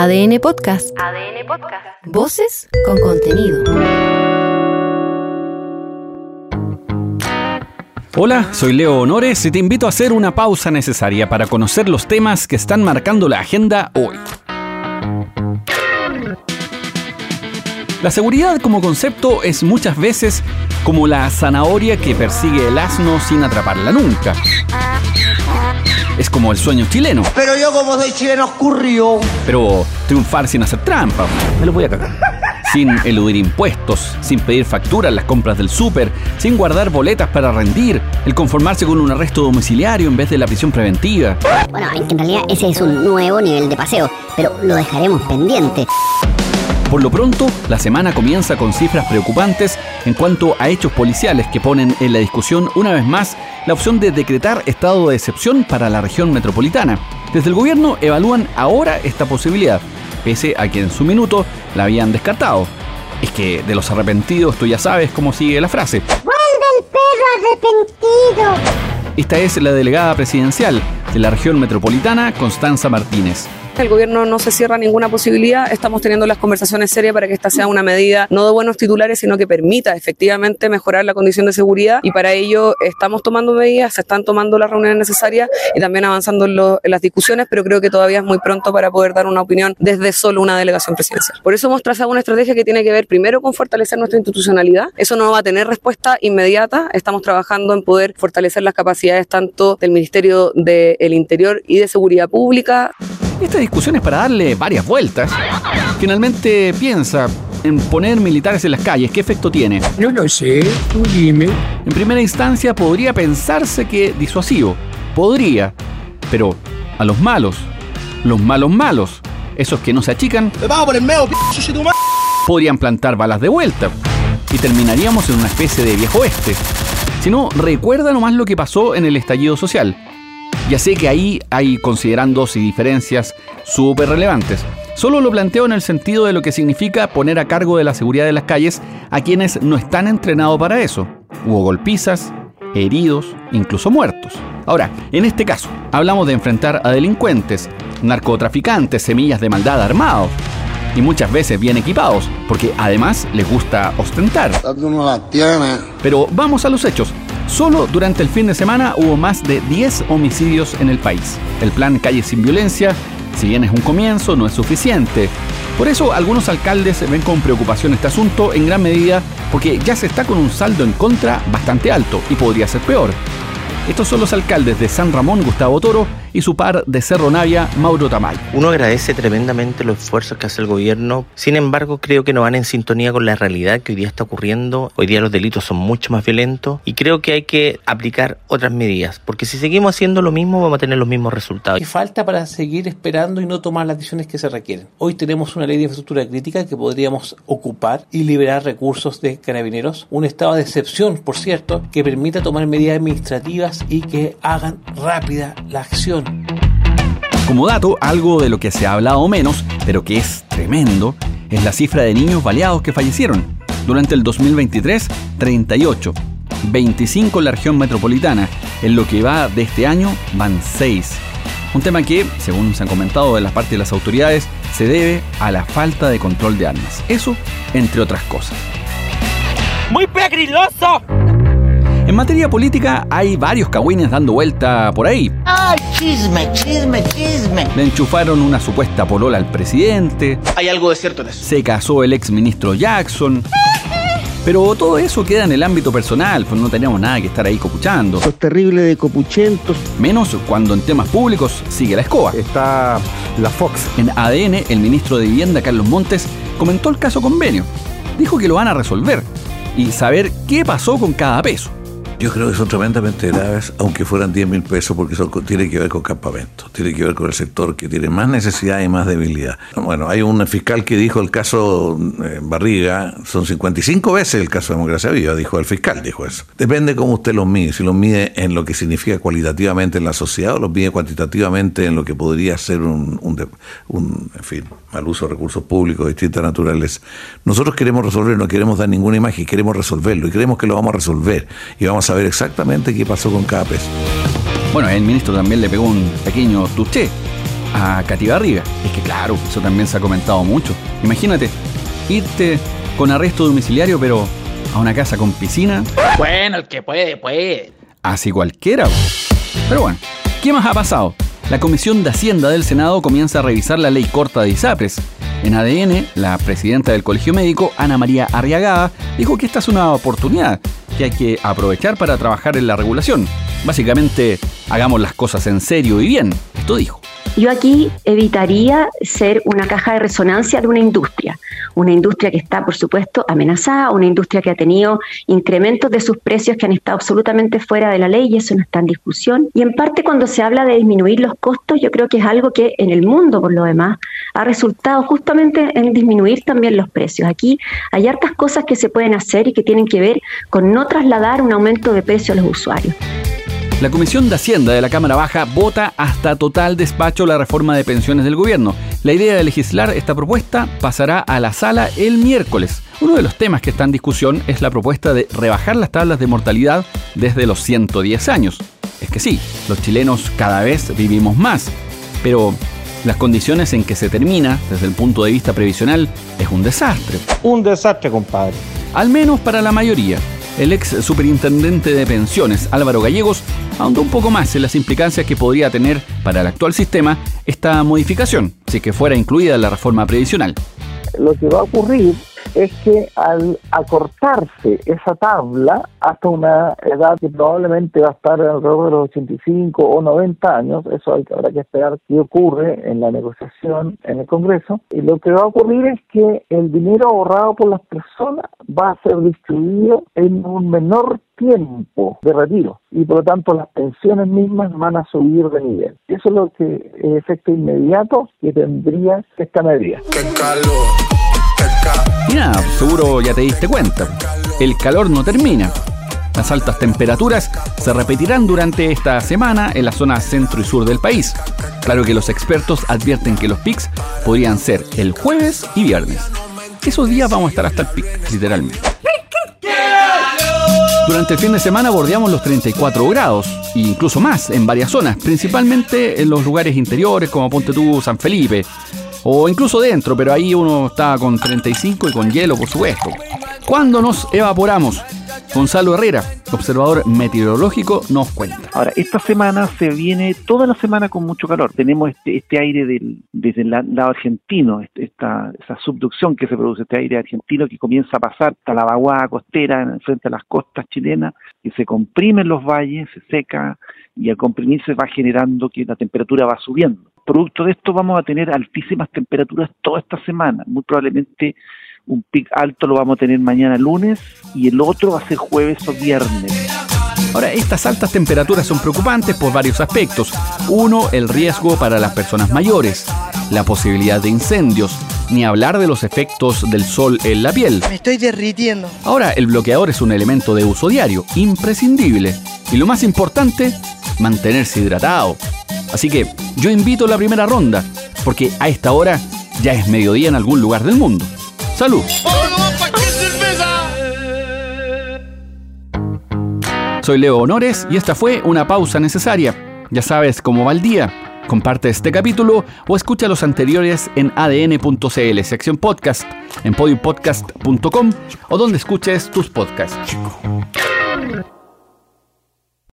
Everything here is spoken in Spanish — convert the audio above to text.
ADN Podcast. ADN Podcast. Voces con contenido. Hola, soy Leo Honores y te invito a hacer una pausa necesaria para conocer los temas que están marcando la agenda hoy. La seguridad como concepto es muchas veces como la zanahoria que persigue el asno sin atraparla nunca. Es como el sueño chileno. Pero yo como soy chileno ocurrió. Pero triunfar sin hacer trampa. Me lo voy a cagar. Sin eludir impuestos, sin pedir facturas en las compras del súper, sin guardar boletas para rendir, el conformarse con un arresto domiciliario en vez de la prisión preventiva. Bueno, en realidad ese es un nuevo nivel de paseo, pero lo dejaremos pendiente. Por lo pronto, la semana comienza con cifras preocupantes en cuanto a hechos policiales que ponen en la discusión una vez más la opción de decretar estado de excepción para la región metropolitana. Desde el gobierno evalúan ahora esta posibilidad, pese a que en su minuto la habían descartado. Es que de los arrepentidos tú ya sabes cómo sigue la frase. ¡Vuelve el perro arrepentido! Esta es la delegada presidencial de la región metropolitana, Constanza Martínez. El gobierno no se cierra ninguna posibilidad. Estamos teniendo las conversaciones serias para que esta sea una medida no de buenos titulares, sino que permita efectivamente mejorar la condición de seguridad. Y para ello estamos tomando medidas, se están tomando las reuniones necesarias y también avanzando en, lo- en las discusiones, pero creo que todavía es muy pronto para poder dar una opinión desde solo una delegación presidencial. Por eso hemos trazado una estrategia que tiene que ver primero con fortalecer nuestra institucionalidad. Eso no va a tener respuesta inmediata. Estamos trabajando en poder fortalecer las capacidades tanto del Ministerio del Interior y de Seguridad Pública, Esta discusión es para darle varias vueltas. Finalmente piensa en poner militares en las calles. ¿Qué efecto tiene? No lo sé, tú dime. En primera instancia podría pensarse que disuasivo. Podría. Pero a los malos, los malos malos, esos que no se achican, Vamos por el medio, podrían plantar balas de vuelta. Y terminaríamos en una especie de viejo oeste. Si no, recuerda nomás lo que pasó en el estallido social. Ya sé que ahí hay considerandos y diferencias súper relevantes. Solo lo planteo en el sentido de lo que significa poner a cargo de la seguridad de las calles a quienes no están entrenados para eso. Hubo golpizas, heridos, incluso muertos. Ahora, en este caso, hablamos de enfrentar a delincuentes, narcotraficantes, semillas de maldad armados y muchas veces bien equipados, porque además les gusta ostentar. Pero vamos a los hechos. Solo durante el fin de semana hubo más de 10 homicidios en el país. El plan Calle sin Violencia, si bien es un comienzo, no es suficiente. Por eso algunos alcaldes ven con preocupación este asunto en gran medida porque ya se está con un saldo en contra bastante alto y podría ser peor. Estos son los alcaldes de San Ramón, Gustavo Toro, y su par de Cerro Navia, Mauro Tamay. Uno agradece tremendamente los esfuerzos que hace el gobierno, sin embargo creo que no van en sintonía con la realidad que hoy día está ocurriendo. Hoy día los delitos son mucho más violentos y creo que hay que aplicar otras medidas, porque si seguimos haciendo lo mismo vamos a tener los mismos resultados. ¿Qué falta para seguir esperando y no tomar las decisiones que se requieren? Hoy tenemos una ley de infraestructura crítica que podríamos ocupar y liberar recursos de carabineros, un estado de excepción, por cierto, que permita tomar medidas administrativas y que hagan rápida la acción. Como dato, algo de lo que se ha hablado menos, pero que es tremendo, es la cifra de niños baleados que fallecieron. Durante el 2023, 38. 25 en la región metropolitana. En lo que va de este año, van 6. Un tema que, según se han comentado de la parte de las autoridades, se debe a la falta de control de armas. Eso, entre otras cosas. ¡Muy pegriloso! En materia política hay varios cagüines dando vuelta por ahí. Ay, chisme, chisme, chisme. Le enchufaron una supuesta polola al presidente, Hay algo de cierto en eso. se casó el ex ministro Jackson. Pero todo eso queda en el ámbito personal, pues no tenemos nada que estar ahí copuchando. Los terribles de copuchentos. Menos cuando en temas públicos sigue la escoba. Está la Fox. En ADN, el ministro de Vivienda, Carlos Montes, comentó el caso convenio. Dijo que lo van a resolver y saber qué pasó con cada peso. Yo creo que son tremendamente graves, aunque fueran 10 mil pesos, porque son, tiene que ver con campamentos, tiene que ver con el sector que tiene más necesidad y más debilidad. Bueno, hay un fiscal que dijo el caso eh, Barriga, son 55 veces el caso de Democracia Viva, dijo el fiscal, dijo eso. Depende cómo usted los mide, si los mide en lo que significa cualitativamente en la sociedad o los mide cuantitativamente en lo que podría ser un, un, en fin, mal uso de recursos públicos de distintas naturales. Nosotros queremos resolver, no queremos dar ninguna imagen, queremos resolverlo y creemos que lo vamos a resolver y vamos a ver exactamente qué pasó con cada peso. Bueno, el ministro también le pegó un pequeño tuché. a Katy Barriga. Es que claro, eso también se ha comentado mucho. Imagínate, irte con arresto domiciliario, pero a una casa con piscina. Bueno, el que puede, puede. Así cualquiera. Pero bueno, ¿qué más ha pasado? La Comisión de Hacienda del Senado comienza a revisar la ley corta de ISAPRES. En ADN, la presidenta del Colegio Médico, Ana María Arriagada, dijo que esta es una oportunidad que hay que aprovechar para trabajar en la regulación. Básicamente, hagamos las cosas en serio y bien. Esto dijo. Yo aquí evitaría ser una caja de resonancia de una industria, una industria que está, por supuesto, amenazada, una industria que ha tenido incrementos de sus precios que han estado absolutamente fuera de la ley y eso no está en discusión. Y en parte cuando se habla de disminuir los costos, yo creo que es algo que en el mundo, por lo demás, ha resultado justamente en disminuir también los precios. Aquí hay hartas cosas que se pueden hacer y que tienen que ver con no trasladar un aumento de precio a los usuarios. La Comisión de Hacienda de la Cámara Baja vota hasta total despacho la reforma de pensiones del gobierno. La idea de legislar esta propuesta pasará a la sala el miércoles. Uno de los temas que está en discusión es la propuesta de rebajar las tablas de mortalidad desde los 110 años. Es que sí, los chilenos cada vez vivimos más, pero las condiciones en que se termina, desde el punto de vista previsional, es un desastre. Un desastre, compadre. Al menos para la mayoría. El ex superintendente de pensiones, Álvaro Gallegos, ahondó un poco más en las implicancias que podría tener para el actual sistema esta modificación, si que fuera incluida en la reforma previsional. Lo que va a ocurrir es que al acortarse esa tabla hasta una edad que probablemente va a estar alrededor de los 85 o 90 años, eso hay, habrá que esperar qué ocurre en la negociación en el Congreso, y lo que va a ocurrir es que el dinero ahorrado por las personas va a ser distribuido en un menor tiempo de retiro y por lo tanto las pensiones mismas van a subir de nivel. Eso es lo que es efecto inmediato que tendría esta medida. ¡Qué calor! Y nada, seguro ya te diste cuenta. El calor no termina. Las altas temperaturas se repetirán durante esta semana en la zona centro y sur del país. Claro que los expertos advierten que los pics podrían ser el jueves y viernes. Esos días vamos a estar hasta el pic, literalmente. Durante el fin de semana bordeamos los 34 grados, e incluso más en varias zonas, principalmente en los lugares interiores como Ponte tú, San Felipe, o incluso dentro, pero ahí uno está con 35 y con hielo, por supuesto. ¿Cuándo nos evaporamos? Gonzalo Herrera, observador meteorológico, nos cuenta. Ahora, esta semana se viene toda la semana con mucho calor. Tenemos este, este aire desde el lado argentino, este, esta, esa subducción que se produce, este aire argentino que comienza a pasar hasta la vaguada costera frente a las costas chilenas, que se comprime en los valles, se seca y al comprimirse va generando que la temperatura va subiendo. Producto de esto vamos a tener altísimas temperaturas toda esta semana, muy probablemente un pic alto lo vamos a tener mañana lunes y el otro va a ser jueves o viernes. Ahora, estas altas temperaturas son preocupantes por varios aspectos. Uno, el riesgo para las personas mayores, la posibilidad de incendios, ni hablar de los efectos del sol en la piel. Me estoy derritiendo. Ahora, el bloqueador es un elemento de uso diario, imprescindible. Y lo más importante, mantenerse hidratado. Así que yo invito la primera ronda, porque a esta hora ya es mediodía en algún lugar del mundo. ¡Salud! Soy Leo Honores y esta fue una pausa necesaria. Ya sabes cómo va el día. Comparte este capítulo o escucha los anteriores en adn.cl, sección podcast, en podiumpodcast.com o donde escuches tus podcasts.